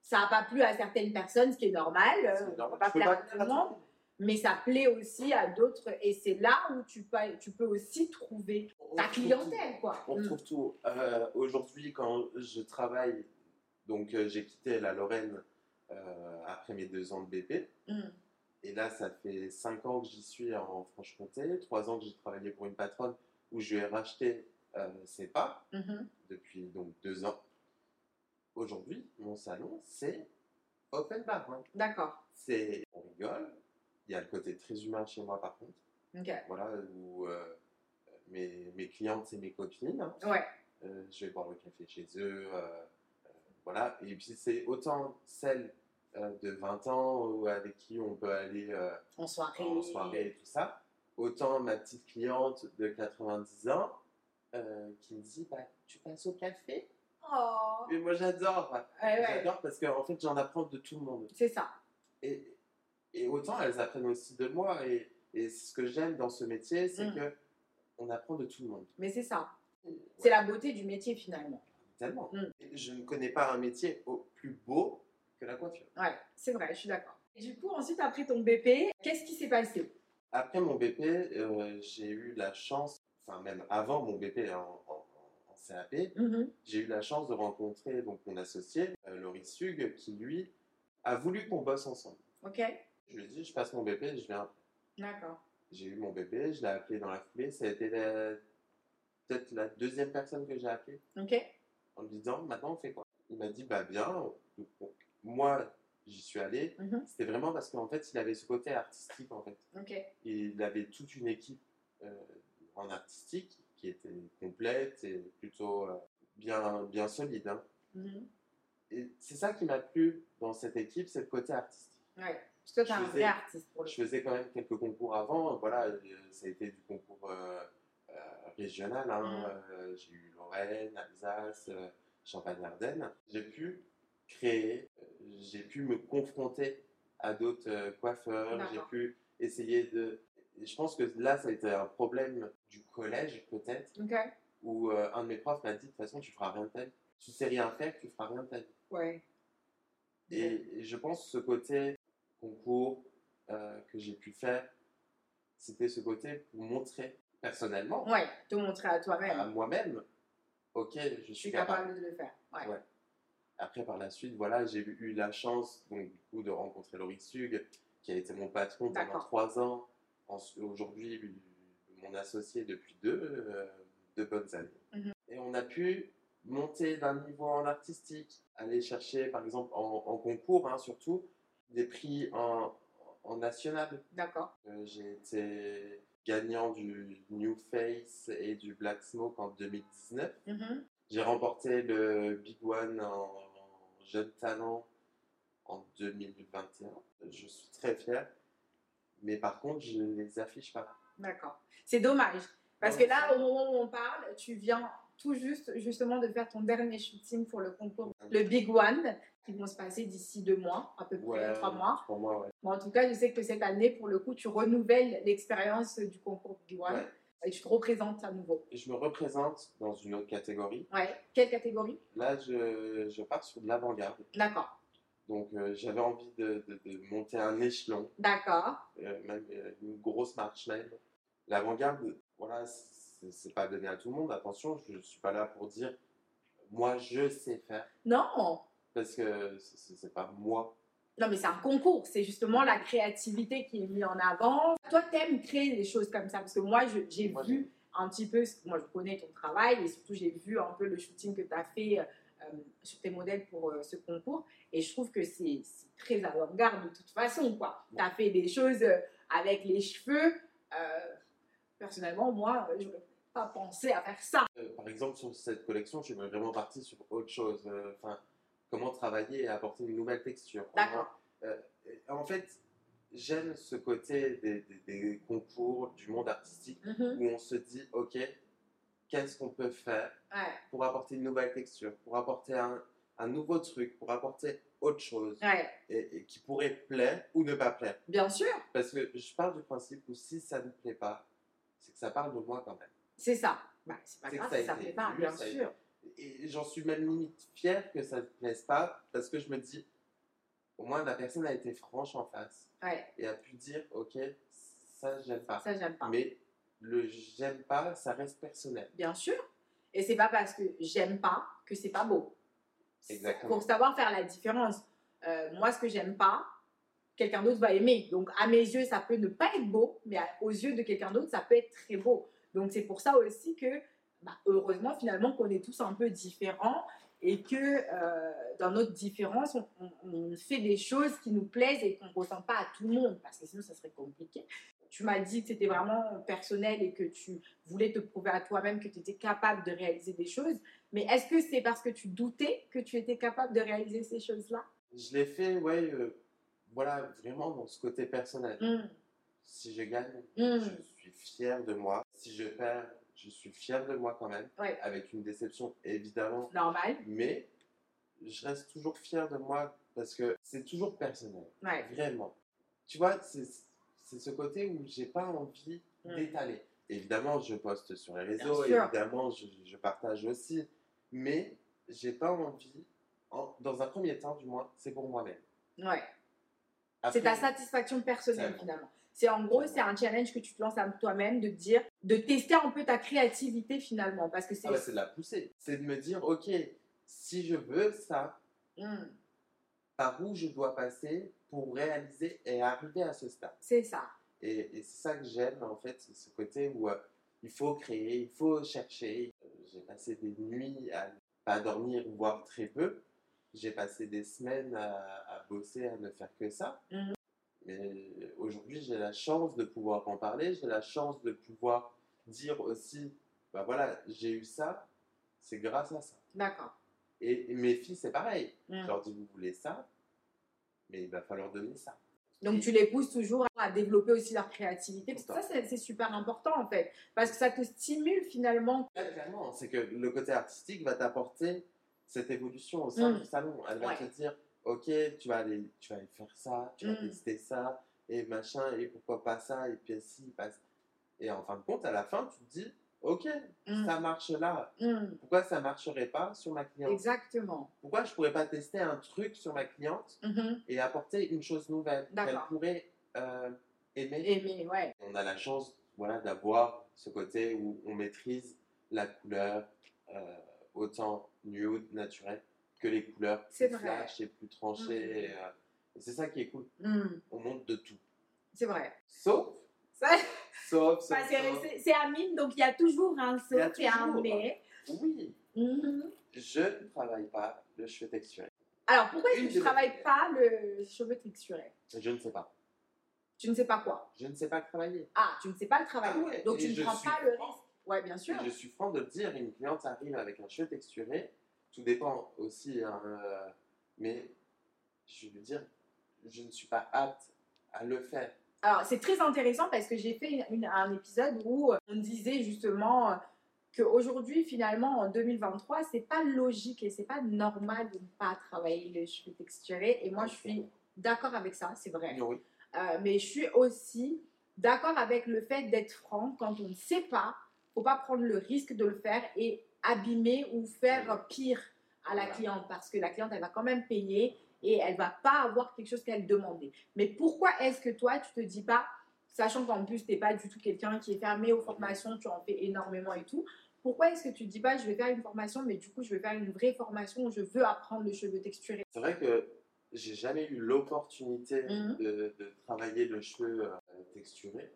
Ça n'a pas plu à certaines personnes, ce qui est normal. euh, c'est on normal. peut pas plaire à tout le monde. mais ça plaît aussi à d'autres. Et c'est là où tu peux, tu peux aussi trouver On ta clientèle, quoi. On Mm. trouve tout. Euh, Aujourd'hui, quand je travaille, donc euh, j'ai quitté la Lorraine euh, après mes deux ans de BP. Mm. Et là, ça fait cinq ans que j'y suis en Franche-Comté, trois ans que j'ai travaillé pour une patronne où je lui ai racheté ses pas Mhm. depuis donc deux ans. Aujourd'hui, mon salon, c'est open bar. hein. D'accord. C'est, on rigole. Il y a le côté très humain chez moi, par contre. Ok. Voilà, où euh, mes, mes clientes, c'est mes copines. hein. Ouais. Euh, je vais boire le café chez eux. euh, voilà. Et puis, c'est autant celles de 20 ans avec qui on peut aller En soirée. en soirée et tout ça, autant ma petite cliente de 90 ans qui me dit bah, Tu passes au café? Oh. Et moi, j'adore. Ouais, ouais. J'adore parce qu'en fait, j'en apprends de tout le monde. C'est ça. Et, et autant elles apprennent aussi de moi. Et, et ce que j'aime dans ce métier, c'est Mm. que on apprend de tout le monde. Mais c'est ça. Ouais, C'est la beauté du métier finalement. Tellement. Mm. Je ne connais pas un métier au plus beau que la coiffure. Ouais, c'est vrai, je suis d'accord. Et du coup, ensuite, après ton BP, qu'est-ce qui s'est passé? Après mon BP, euh, j'ai eu la chance, enfin même avant mon BP en, en- CAP, Mhm. j'ai eu la chance de rencontrer donc mon associé, euh, Loris Sug, qui lui a voulu qu'on bosse ensemble. Ok. Je lui ai dit, je passe mon BP, je viens. D'accord. J'ai eu mon BP, je l'ai appelé dans la foulée. Ça a été la- peut-être la deuxième personne que j'ai appelée Ok. en lui disant, maintenant on fait quoi? Il m'a dit, bah bien. Donc, moi, j'y suis allé. Mhm. C'était vraiment parce qu'en fait, il avait ce côté artistique en fait. Ok. il avait toute une équipe euh, en artistique qui était complète et plutôt euh, bien, bien solide. hein. Mhm. Et c'est ça qui m'a plu dans cette équipe, c'est le côté artistique. Ouais. Parce que t'es Je un faisais- vrai artiste pour le Je faisais quand même quelques concours avant, voilà, euh, ça a été du concours euh, euh, régional. hein. Mm. Euh, j'ai eu Lorraine, Alsace, Champagne-Ardenne. J'ai pu créer, j'ai pu me confronter à d'autres coiffeurs, j'ai pu essayer de. Et Je pense que là, ça a été un problème du collège, peut-être, où euh, un de mes profs m'a dit de toute façon, tu feras rien de ta vie. Tu sais rien faire, tu feras rien de ta vie. Ouais. Et, et je pense que ce côté concours euh, que j'ai pu faire, c'était ce côté pour montrer personnellement Ouais. Te montrer à à toi-même. moi-même, ok, je suis capable. capable de le faire. Ouais. Ouais. Après, par la suite, voilà, j'ai eu la chance donc, du coup, de rencontrer Laurie Sug, qui a été mon patron pendant trois ans. En- Aujourd'hui, mon associé depuis deux, euh, deux bonnes années. Mhm. Et on a pu monter d'un niveau en artistique, aller chercher, par exemple, en, en concours, hein, surtout, des prix en, en national. D'accord. Euh, J'ai été gagnant du New Face et du Black Smoke en 2019. Mhm. J'ai remporté le Big One en jeune talent en 2021. Je suis très fier. Mais par contre, je ne les affiche pas. D'accord. C'est dommage. Parce que là, au moment où on parle, tu viens tout juste justement de faire ton dernier shooting pour le concours, le Big One, qui vont se passer d'ici deux mois, à peu près trois mois. Pour moi, ouais. Bon, en tout cas, je sais que cette année, pour le coup, tu renouvelles l'expérience du concours Big One Ouais. et tu te représentes à nouveau. Je me représente dans une autre catégorie. Ouais. Quelle catégorie? Là, je, je pars sur de l'avant-garde. D'accord. Donc, euh, j'avais envie de, de- de monter un échelon, D'accord. euh, même euh, une grosse marche même. L'avant-garde, voilà, c'est pas donné à tout le monde. Attention, je suis pas là pour dire moi je sais faire Non. parce que c'est- pas moi. Non, mais c'est un concours. C'est justement la créativité qui est mise en avant. Toi, t'aimes créer des choses comme ça? Parce que moi, j'ai vu un petit peu, moi, je connais ton travail et surtout, j'ai vu un peu le shooting que tu as fait sur tes modèles pour euh, ce concours. Et je trouve que c'est très avant-garde de toute façon, quoi. Tu as fait des choses euh, avec les cheveux. Euh, personnellement, moi, je n'aurais pas pensé à faire ça. Euh, par exemple, sur cette collection, je suis vraiment parti sur autre chose. Euh, Enfin, comment travailler et apporter une nouvelle texture. D'accord. Euh, en fait, j'aime ce côté des, des- des concours du monde artistique Mhm. où on se dit, ok, qu'est-ce qu'on peut faire Ouais. pour apporter une nouvelle texture, pour apporter un, un nouveau truc, pour apporter autre chose Ouais. et, et qui pourrait plaire ou ne pas plaire. Bien sûr, Parce que je pars du principe où si ça ne plaît pas, c'est que ça parle de moi quand même. c'est ça. Bah, c'est pas grave ça si ça fait pas, bien été- sûr. Et j'en suis même limite fier que ça ne plaise pas parce que je me dis, au moins la personne a été franche en face Ouais, et a pu dire ok, ça j'aime pas. ça j'aime pas. Mais le j'aime pas, ça reste personnel. Bien sûr. Et c'est pas parce que j'aime pas que c'est pas beau. Exactement. Pour savoir faire la différence. Euh, moi, ce que j'aime pas, quelqu'un d'autre va aimer. Donc, à mes yeux, ça peut ne pas être beau, mais aux yeux de quelqu'un d'autre, ça peut être très beau. Donc, c'est pour ça aussi que, bah, heureusement, finalement, qu'on est tous un peu différents et que euh, dans notre différence, on, on- on fait des choses qui nous plaisent et qu'on ne ressent pas à tout le monde, parce que sinon, ça serait compliqué. Tu m'as dit que c'était vraiment personnel et que tu voulais te prouver à toi-même que tu étais capable de réaliser des choses. Mais est-ce que c'est parce que tu doutais que tu étais capable de réaliser ces choses-là? Je l'ai fait, ouais, euh, voilà, vraiment dans ce côté personnel. Hum, Si je gagne, hum, je suis fier de moi. Si je perds, je suis fier de moi quand même. Ouais. Avec une déception, évidemment. Normal. Mais je reste toujours fier de moi parce que c'est toujours personnel. Ouais. Vraiment. Tu vois, c'est c'est ce côté où j'ai pas envie Mm. d'étaler. Évidemment, je poste sur les réseaux, évidemment, je, je partage aussi. Mais j'ai pas envie, en- dans un premier temps du moins, c'est pour moi-même. Ouais. C'est ta satisfaction personnelle finalement. C'est en gros, c'est un challenge que tu te lances à toi-même de dire, de tester un peu ta créativité finalement. Parce que c'est. ah bah, c'est de la pousser. C'est de me dire, ok, si je veux ça, Hum, par où je dois passer pour réaliser et arriver à ce stade. c'est ça. Et, et c'est ça que j'aime en fait, ce côté où euh, il faut créer, il faut chercher. J'ai passé des nuits à pas dormir, voire très peu. J'ai passé des semaines à, à bosser, à ne faire que ça. Mhm. Mais aujourd'hui, j'ai la chance de pouvoir en parler, j'ai la chance de pouvoir dire aussi, bah voilà, j'ai eu ça, c'est grâce à ça. D'accord. Et, et mes filles, c'est pareil. Mhm. Je leur dis, vous voulez ça, mais il va falloir donner ça. Donc tu les pousses toujours à développer aussi leur créativité. Parce que ça, c'est- super important en fait. Parce que ça te stimule finalement. Ouais, clairement, c'est que le côté artistique va t'apporter cette évolution au sein Mm. du salon. Elle va Ouais. te dire, ok, tu vas aller, tu vas aller faire ça, tu vas Mm. tester ça, et machin, et pourquoi pas ça, et puis si, passe. Et en fin de compte, à la fin, tu te dis, ok, Mm. ça marche là. Hum, Pourquoi ça marcherait pas sur ma cliente? Exactement. Pourquoi je pourrais pas tester un truc sur ma cliente Mhm. et apporter une chose nouvelle? Qu'elle pourrait euh, aimer Aimer, ouais. on a la chance voilà, d'avoir ce côté où on maîtrise la couleur euh, autant nude, naturelle, que les couleurs plus flash et plus tranchées. Et, euh, c'est ça qui est cool. On monte de tout. C'est vrai. Sauf, Ça, sauf, sauf, Bah, c'est- Amine, donc il y a toujours un sauf et un mais. Oui, Mhm. je ne travaille pas le cheveu texturé. Alors pourquoi est-ce que tu mes travailles pas le cheveu texturé? Je ne sais pas. Tu ne sais pas quoi? Je ne sais pas travailler. Ah, tu ne sais pas le travail. Ah ouais, donc tu ne prends pas le risque. Ouais, bien sûr. Et je suis franc de le dire, une cliente arrive avec un cheveu texturé, tout dépend aussi, hein, euh, mais je veux dire, je ne suis pas apte à le faire. Alors, c'est très intéressant parce que j'ai fait une- une- un épisode où euh, on disait justement euh, qu'aujourd'hui, finalement, en 2023, c'est pas logique et c'est pas normal de ne pas travailler les cheveux texturés. Et moi, je suis d'accord avec ça, c'est vrai. Oui, Euh, mais je suis aussi d'accord avec le fait d'être franc quand on ne sait pas, faut pas prendre le risque de le faire et abîmer ou faire pire à la Voilà. cliente parce que la cliente elle va quand même payer et elle va pas avoir quelque chose qu'elle demandait. Mais pourquoi est-ce que toi tu te dis pas, sachant qu'en plus tu n'es pas du tout quelqu'un qui est fermé aux formations, tu en fais énormément et tout, pourquoi est-ce que tu te dis pas je vais faire une formation mais du coup je vais faire une vraie formation où je veux apprendre le cheveu texturé? C'est vrai que j'ai jamais eu l'opportunité Mhm. de, de travailler le cheveu euh, texturé.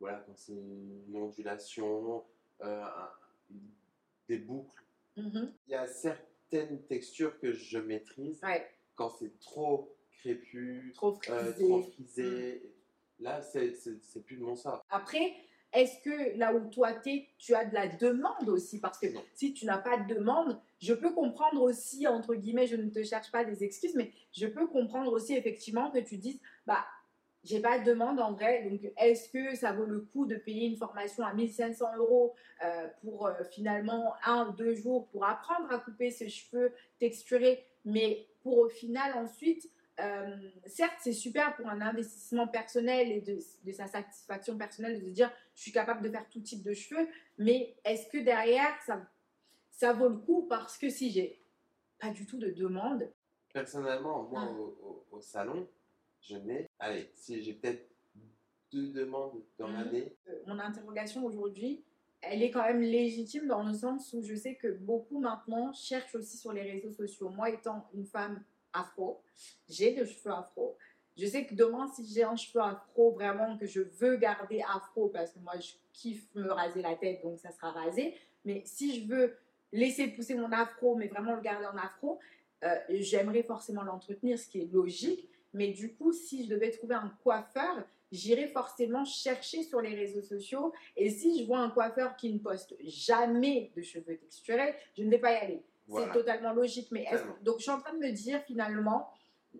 Voilà, quand c'est une ondulation, euh, des boucles. Mhm. Il y a certaines textures que je maîtrise. Ouais, Quand c'est trop crépus, trop euh, frisé. trop frisé. Là, c'est plus de mon sort. Après, est-ce que là où toi t'es, tu as de la demande aussi? Parce que Non. si tu n'as pas de demande, je peux comprendre aussi, entre guillemets, je ne te cherche pas des excuses, mais je peux comprendre aussi effectivement que tu dises, bah, j'ai pas de demande en vrai, donc est-ce que ça vaut le coup de payer une formation à 1500 euros euh, pour euh, finalement un ou deux jours pour apprendre à couper ses cheveux texturés, mais pour au final ensuite euh, certes, c'est super pour un investissement personnel et de, de sa satisfaction personnelle de se dire je suis capable de faire tout type de cheveux, mais est-ce que derrière ça, ça vaut le coup? Parce que si j'ai pas du tout de demande, Personnellement, moi, Ah. au, au- au salon, je n'ai, allez, si j'ai peut-être deux demandes dans Mhm. l'année, Mon interrogation aujourd'hui, elle est quand même légitime dans le sens où je sais que beaucoup maintenant cherchent aussi sur les réseaux sociaux. Moi étant une femme afro, j'ai des cheveux afro. Je sais que demain, si j'ai un cheveu afro, vraiment que je veux garder afro, parce que moi je kiffe me raser la tête, donc ça sera rasé. Mais si je veux laisser pousser mon afro, mais vraiment le garder en afro, euh, j'aimerais forcément l'entretenir, ce qui est logique. Mais du coup, si je devais trouver un coiffeur, j'irais forcément chercher sur les réseaux sociaux. Et si je vois un coiffeur qui ne poste jamais de cheveux texturés, je ne vais pas y aller. voilà. C'est totalement logique. Mais donc, je suis en train de me dire finalement,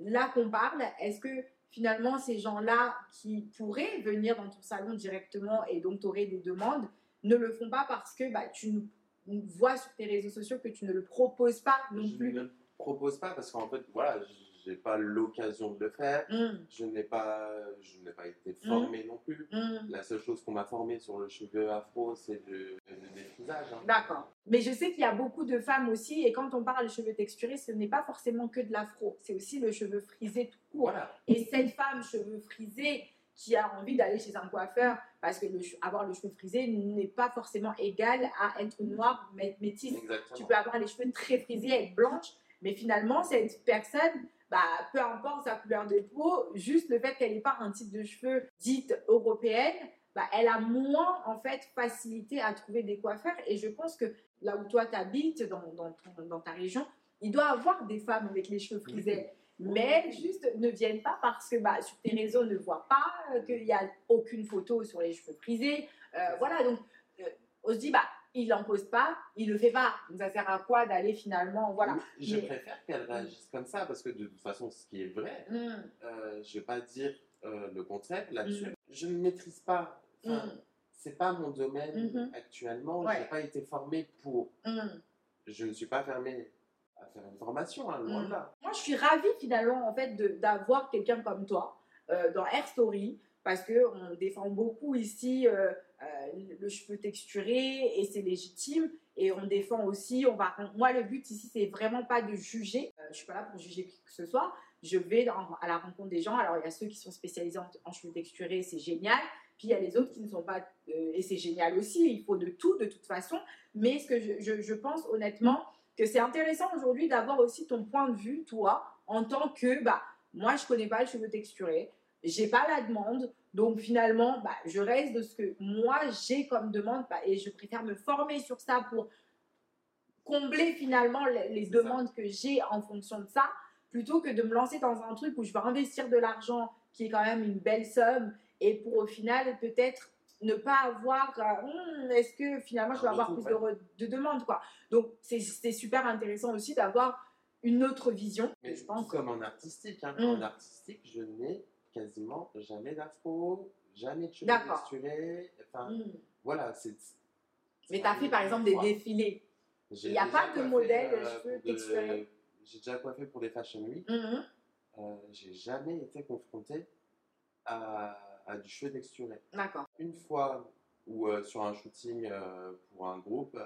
là qu'on parle, est-ce que finalement ces gens-là qui pourraient venir dans ton salon directement et donc tu aurais des demandes, ne le font pas parce que bah, tu vois sur tes réseaux sociaux que tu ne le proposes pas non je plus? ne le propose pas parce qu'en fait, voilà, j'ai pas l'occasion de le faire. Hum, Je n'ai pas, je n'ai pas été formé non plus. hum. La seule chose qu'on m'a formé sur le cheveu afro, c'est le, défrisage. hein. D'accord. Mais je sais qu'il y a beaucoup de femmes aussi, et quand on parle de cheveux texturés, ce n'est pas forcément que de l'afro, c'est aussi le cheveu frisé tout court. Voilà. Et cette femme cheveux frisés qui a envie d'aller chez un coiffeur, parce que le avoir le cheveu frisé n'est pas forcément égal à être noir mé- métisse. Exactement. Tu peux avoir les cheveux très frisés, être blanche, mais finalement, cette personne, bah, peu importe sa couleur de peau, juste le fait qu'elle n'ait pas un type de cheveux dite européenne, bah, elle a moins en fait facilité à trouver des coiffeurs. Et je pense que là où toi tu habites, dans, dans, ton- dans ta région, il doit y avoir des femmes avec les cheveux frisés. Mais juste ne viennent pas parce que bah, sur tes réseaux ne voient pas qu'il n'y a aucune photo sur les cheveux frisés. Euh, voilà, donc euh, on se dit, bah, il n'en pose pas, il le fait pas. Donc ça sert à quoi d'aller finalement, voilà. Je Mais- préfère qu'elle réagisse comme ça parce que de toute façon, ce qui est vrai, Hum, euh, je vais pas dire euh, le contraire là-dessus. Mhm. Je ne maîtrise pas. Enfin, hum, C'est pas mon domaine Mhm. actuellement. Ouais. Je n'ai pas été formé pour. Je ne suis pas fermé à faire une formation, hein, loin de là. Moi, je suis ravie finalement en fait d'avoir quelqu'un comme toi euh, dans Air Story parce que on défend beaucoup ici le cheveu texturé et c'est légitime et on défend aussi. On va, moi, le but ici, c'est vraiment pas de juger. Euh, je suis pas là pour juger qui que ce soit. Je vais à la rencontre des gens. Alors il y a ceux qui sont spécialisés en, cheveux texturés, c'est génial. Puis il y a les autres qui ne sont pas euh, et c'est génial aussi. Il faut de tout de toute façon. Mais ce que je, je- je pense honnêtement que c'est intéressant aujourd'hui d'avoir aussi ton point de vue, toi, en tant que, bah, moi, je connais pas le cheveu texturé, j'ai pas la demande, donc finalement, bah, je reste de ce que moi, j'ai comme demande, bah, et je préfère me former sur ça pour combler finalement les, les C'est ça. demandes que j'ai en fonction de ça, plutôt que de me lancer dans un truc où je vais investir de l'argent, qui est quand même une belle somme, et pour au final, peut-être ne pas avoir, euh, Hmm, est-ce que finalement, je vais avoir plus de, demandes, quoi. Donc, c'est super intéressant aussi d'avoir une autre vision. Mais je pense. tout comme en artistique. Hein. Mm. En artistique, je n'ai quasiment jamais d'afro, jamais de cheveux texturés. Enfin, Hmm. voilà, c'est. Mais tu as fait par exemple des défilés. Il y a pas de modèle euh, cheveux de- texturés? J'ai déjà coiffé pour des fashion week. Mhm. Euh, j'ai jamais été confronté à, à du cheveu texturé. D'accord. Une fois où euh, sur un shooting euh, pour un groupe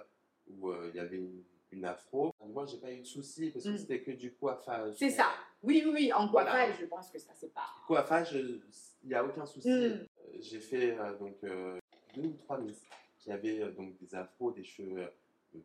où il y avait une, une afro, moi j'ai pas eu de souci parce que Mm. c'était que du coiffage. C'est ça. Oui, oui, oui. En Voilà. coiffage, je pense que ça, c'est pas. Coiffage, il n'y a aucun souci. Mm. Euh, J'ai fait euh, donc euh, deux ou trois miss qui avaient donc des afros, des cheveux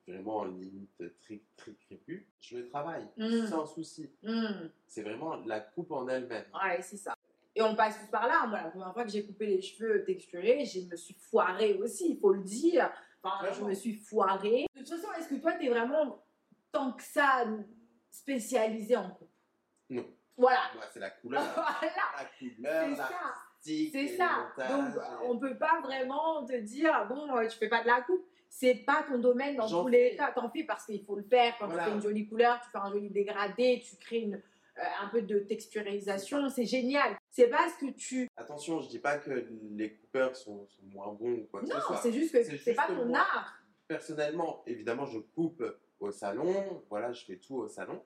vraiment en limite très très crépus. Je le travaille Mm. sans souci. Hmm. C'est vraiment la coupe en elle-même. Ouais, c'est ça. Et on passe tous par là. Moi, la première fois que j'ai coupé les cheveux texturés, je me suis foirée aussi, il faut le dire. Enfin, je me suis foirée. De toute façon, est-ce que toi, tu es vraiment tant que ça spécialisée en coupe? Non. Voilà. Moi, c'est la couleur. voilà. la couleur, C'est ça. C'est Donc, et- on peut pas vraiment te dire, bon, euh, tu fais pas de la coupe. C'est pas ton domaine dans tous les cas. T'en fais parce qu'il faut le faire. Quand Voilà. tu fais une jolie couleur, tu fais un joli dégradé, tu crées une, euh, un peu de texturisation. C'est génial. C'est pas ce que tu. Attention, je dis pas que les coupeurs sont, sont moins bons ou quoi que Non, ce soit. c'est juste que C'est pas ton moi. art. Personnellement, évidemment, je coupe au salon. Voilà, je fais tout au salon.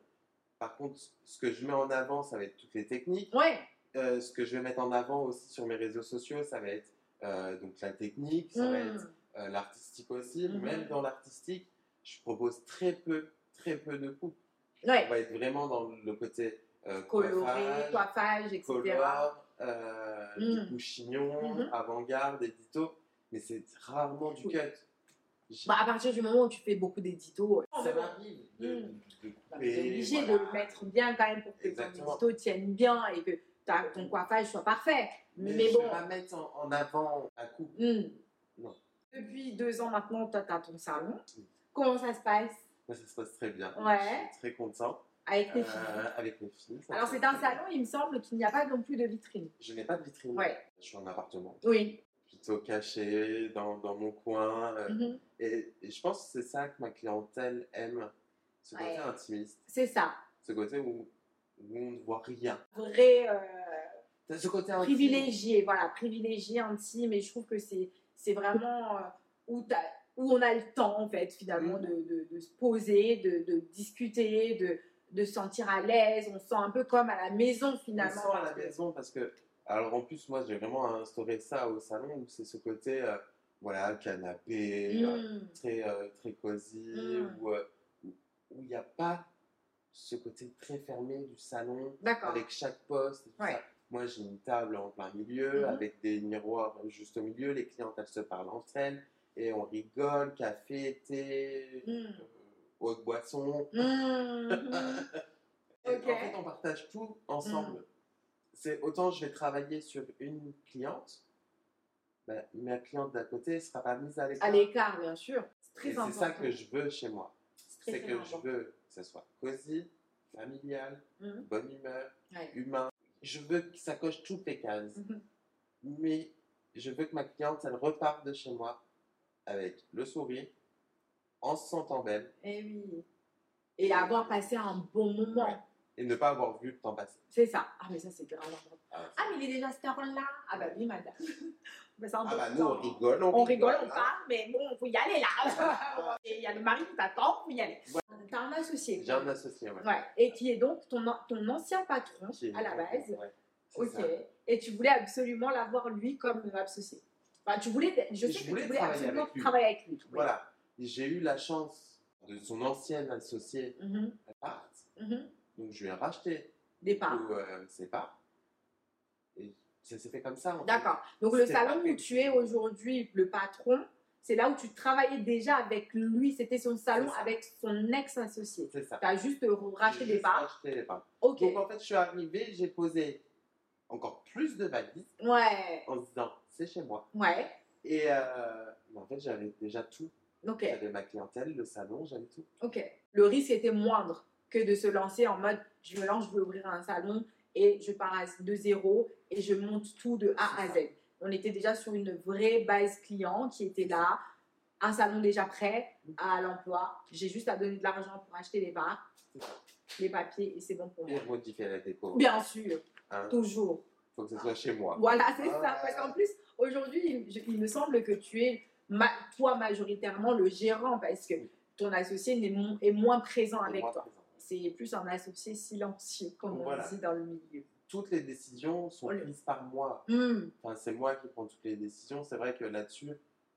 Par contre, ce que je mets en avant, ça va être toutes les techniques. Ouais. Euh, ce que je vais mettre en avant aussi sur mes réseaux sociaux, ça va être euh, donc la technique, ça va Mm. être euh, l'artistique aussi. Mhm. Même dans l'artistique, je propose très peu, très peu de coupes. Ouais. On va être vraiment dans le côté coloré, coiffage, etc. color, euh, Mm. du chignon, Mhm. avant-garde, édito, mais c'est rarement du Oui. cut. Bah, à partir du moment où tu fais beaucoup d'éditos, ça m'arrive de, Mm. de bah, couper, t'es obligé voilà. de le mettre bien quand même pour que ton Exactement. édito tienne bien et que ta- ton coiffage soit parfait. Mais, Mais, je bon, vais pas mettre en, en avant à coup. hmm. Non. depuis deux ans maintenant, toi, tu as ton salon. Mm. Comment ça se passe? Moi, ça se passe très bien. Ouais. Je suis très content avec tes euh, filles avec mes filles. Alors, c'est un salon, il me semble qu'il n'y a pas non plus de vitrine. Je n'ai pas de vitrine. Ouais. Je suis en appartement. Oui. Plutôt caché dans, dans mon coin. euh, Mhm. et, et je pense que c'est ça que ma clientèle aime. Ce côté Ouais. intimiste. C'est ça. Ce côté où, où on ne voit rien. Vrai. euh, ce côté intime. privilégié, voilà, privilégié, intime, et je trouve que c'est c'est vraiment euh, où, où on a le temps, en fait, finalement, Mm. de, de- de se poser, de, de discuter, de, de se sentir à l'aise. On se sent un peu comme à la maison, On finalement. sent à la maison parce que. Alors en plus, moi, j'ai vraiment instauré ça au salon où c'est ce côté, euh, voilà, canapé, euh, Mm. très, euh, très cosy, Mm. où il n'y a pas ce côté très fermé du salon avec chaque poste. et tout Ouais. ça. Moi, j'ai une table en plein milieu Mhm. avec des miroirs juste au milieu. Les clientes, elles se parlent entre elles et on rigole, café, thé, eau de boisson. Mhm. Et Ok. En fait, on partage tout ensemble. C'est autant je vais travailler sur une cliente, bah, ma cliente d'à côté ne sera pas mise à l'écart. À l'écart, bien sûr. C'est très c'est ça que je veux chez moi. C'est que je veux que ce soit cosy, familial, Mhm. bonne humeur, Ouais. humain. Je veux que ça coche toutes les cases. Mhm. Mais je veux que ma cliente, elle reparte de chez moi avec le sourire, en se sentant belle Eh oui. Et avoir passé un bon moment. Ouais. Et ne pas avoir vu le temps passer. C'est ça. Ah, mais ça, c'est grave. Ah, Ah, mais il est déjà cette heure-là. Ah, bah oui, madame. Mais c'est Ah bah nous on rigole, on, On rigole, on parle, mais bon, faut y aller là. Et il y a le mari qui t'attend, faut y aller. T'as un associé. J'ai un associé, ouais. Ouais. Et qui est donc ton, ton ancien patron à la base. Ouais, Ok. ça. Et tu voulais absolument l'avoir lui comme associé. Enfin, tu voulais, je Je sais que voulais tu voulais travailler absolument avec travailler avec lui. Voilà. J'ai eu la chance de son ancienne associée Mhm, parte. mhm. Donc je lui ai racheté Des parts. euh, ses parts. Et ça s'est fait comme ça. D'accord. Donc le salon où tu es aujourd'hui le patron, c'est là où tu travaillais déjà avec lui. C'était son salon avec son ex-associé. C'est ça. Tu as juste racheté J'ai des parts. racheté les parts. Ok. Donc en fait, je suis arrivé, j'ai posé encore plus de valises Ouais. en se disant c'est chez moi. Ouais. Et euh, en fait, j'avais déjà tout. Ok. J'avais ma clientèle, le salon, j'avais tout. Ok. Le risque était moindre que de se lancer en mode je me lance, je veux ouvrir un salon et je pars à- de zéro et je monte tout de A à Z. On était déjà sur une vraie base client qui était là, un salon déjà prêt à l'emploi. J'ai juste à donner de l'argent pour acheter les ça. les papiers et c'est bon pour Et moi. modifier la déco. Bien sûr, Hein? toujours. faut que ce soit chez moi. Voilà, c'est Ah. ça. Parce qu'en plus, aujourd'hui, il, il me semble que tu es, ma- toi, majoritairement, le gérant parce que ton associé mo- est moins présent Et avec moi, toi. présent. C'est plus un associé silencieux, comme Voilà. on dit dans le milieu. Toutes les décisions sont prises par moi. Hmm, Enfin, c'est moi qui prends toutes les décisions. C'est vrai que là-dessus,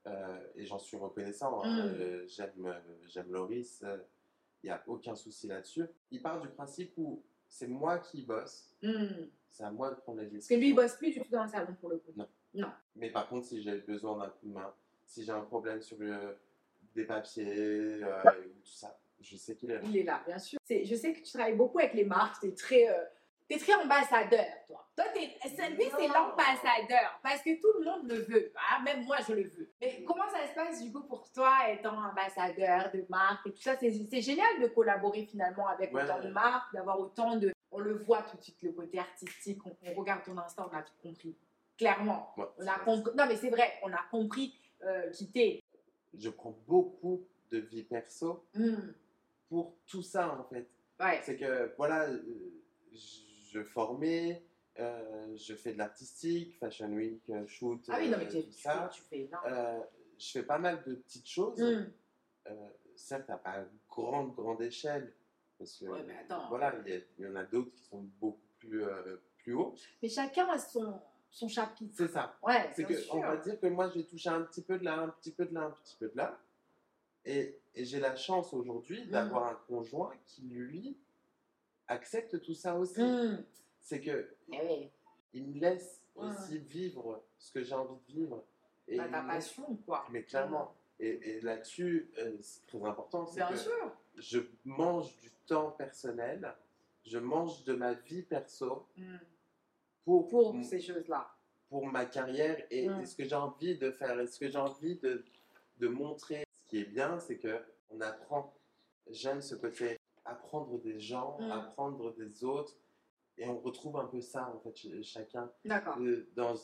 euh, et j'en suis reconnaissant, hein, Mm. euh, j'aime, euh, j'aime Loris, il n'y a aucun souci là-dessus. Il part du principe où c'est moi qui bosse, hmm. c'est à moi de prendre les Parce que décisions. lui, il bosse plus du tout dans le salon pour le coup. Non. Non. Mais par contre, si j'ai besoin d'un coup de main, si j'ai un problème sur le- des papiers euh, ou tout ça, je sais qu'il est là. Il est là, bien sûr. C'est- Je sais que tu travailles beaucoup avec les marques. Tu es très, euh, t'es très ambassadeur, toi. Toi, t'es- c'est- lui, c'est l'ambassadeur. Parce que tout le monde le veut. Ah, même moi, je le veux. Mais comment ça se passe, du coup, pour toi, étant ambassadeur de marque et tout ça? C'est c'est génial de collaborer finalement avec Ouais. autant de marques, d'avoir autant de. On le voit tout de suite, le côté artistique. On, on regarde ton Insta, on a tout compris. Clairement. Ouais, On a compris. Non, mais c'est vrai, on a compris euh, qui t'es. Je prends beaucoup de vie perso Hmm. Pour tout ça en fait. Ouais. C'est que voilà, euh, je formais, euh, je fais de l'artistique, Fashion Week, euh, shoot, Ah oui, non, mais tu, tout tu ça. tu fais énorme. Euh, je fais pas mal de petites choses, euh, certes à pas grande, grande échelle, parce que Ouais, mais attends. voilà, il y, en a d'autres qui sont beaucoup plus, plus hauts. Mais chacun a son, son chapitre. C'est ça. Ouais, C'est que sûr. on va dire que moi j'ai touché un petit peu de là, un petit peu de là, un petit peu de là. Et, et j'ai la chance aujourd'hui Mm. d'avoir un conjoint qui lui accepte tout ça aussi. Mm. C'est que Eh oui. il me laisse Ouais. aussi vivre ce que j'ai envie de vivre. Et Bah, ta passion, quoi. Mais clairement. Et, et là-dessus, euh, c'est très important. C'est Bien que sûr. je mange du temps personnel, je mange de ma vie perso Mm. pour, Pour m- ces choses-là. pour ma carrière et, Mm. et ce que j'ai envie de faire et ce que j'ai envie de, de montrer. Qui est bien, c'est que on apprend. J'aime ce côté apprendre des gens, Mm. apprendre des autres. Et on retrouve un peu ça, en fait, ch- chacun. D'accord. Euh, Dans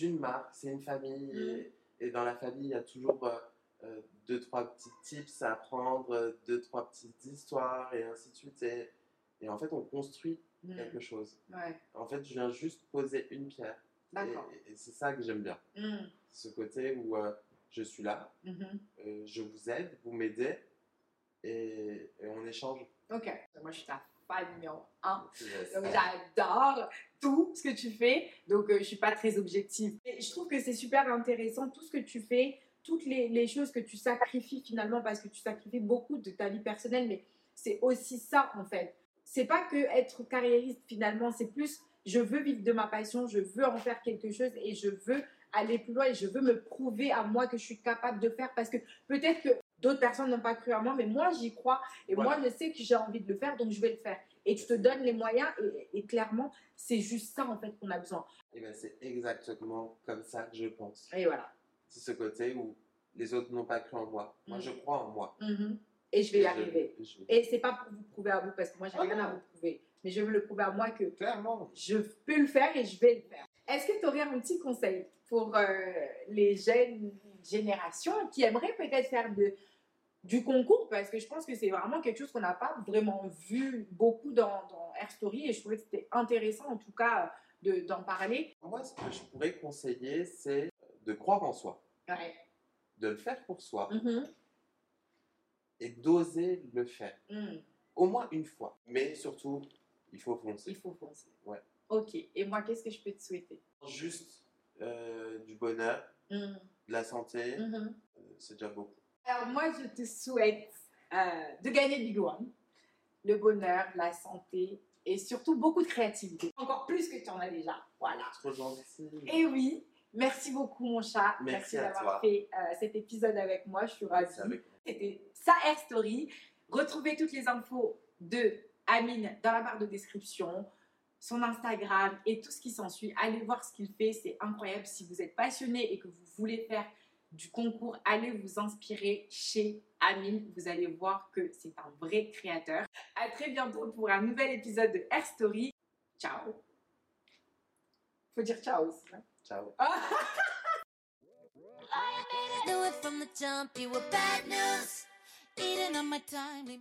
une marque, c'est une famille. Mm. Et, et dans la famille, il y a toujours euh, euh, deux, trois petits tips à apprendre, euh, deux, trois petites histoires, et ainsi de suite. Et, et en fait, on construit Mm. quelque chose. Ouais. En fait, je viens juste poser une pierre. Et, et c'est ça que j'aime bien. Ce côté où euh, je suis là, Mhm. euh, je vous aide, vous m'aidez, et, et on échange. Ok. Moi, je suis ta fan numéro un. Donc j'adore tout ce que tu fais. Donc euh, je suis pas très objective. Et je trouve que c'est super intéressant tout ce que tu fais, toutes les, les choses que tu sacrifies finalement parce que tu sacrifies beaucoup de ta vie personnelle, mais c'est aussi ça en fait. C'est pas que être carriériste finalement, c'est plus je veux vivre de ma passion, je veux en faire quelque chose et je veux aller plus loin et je veux me prouver à moi que je suis capable de faire parce que peut-être que d'autres personnes n'ont pas cru à moi, mais moi j'y crois et Voilà. moi je sais que j'ai envie de le faire donc je vais le faire et tu te donnes les moyens et, et clairement c'est juste ça en fait qu'on a besoin. Et ben, c'est exactement comme ça que je pense. Et voilà. C'est ce côté où les autres n'ont pas cru en moi. Moi, je crois en moi. Mhm. Et je vais y je- arriver. je Et c'est pas pour vous prouver à vous parce que moi j'ai Oh rien à vous prouver, mais je veux le prouver à moi que Clairement. je peux le faire et je vais le faire. Est-ce que tu aurais un petit conseil pour euh, les jeunes générations qui aimeraient peut-être faire de, du concours? Parce que je pense que c'est vraiment quelque chose qu'on n'a pas vraiment vu beaucoup dans, dans Air Story et je trouvais que c'était intéressant en tout cas de- d'en parler. Moi, ce que je pourrais conseiller, c'est de croire en soi, Ouais. de le faire pour soi Mhm. et d'oser le faire. Mm. Au moins une fois. Mais surtout, il faut Il foncer. faut foncer. Ouais. Ok. Et moi, qu'est-ce que je peux te souhaiter? Juste euh, du bonheur, Mm. de la santé, Mhm. euh, c'est déjà beaucoup. Alors moi, je te souhaite euh, de gagner Big One, le bonheur, la santé et surtout beaucoup de créativité. Encore plus que tu en as déjà. Voilà. Trop gentil. Et oui, merci beaucoup mon chat. Merci d'avoir fait cet épisode avec moi. Je suis ravie. C'était sa Air Story. Retrouvez toutes les infos de Amine dans la barre de description, son Instagram et tout ce qui s'ensuit. Allez voir ce qu'il fait, c'est incroyable. Si vous êtes passionné et que vous voulez faire du concours, allez vous inspirer chez Amine. Vous allez voir que c'est un vrai créateur. À très bientôt pour un nouvel épisode de Air Story. Ciao. Faut dire ciao aussi. hein. Ciao. Knew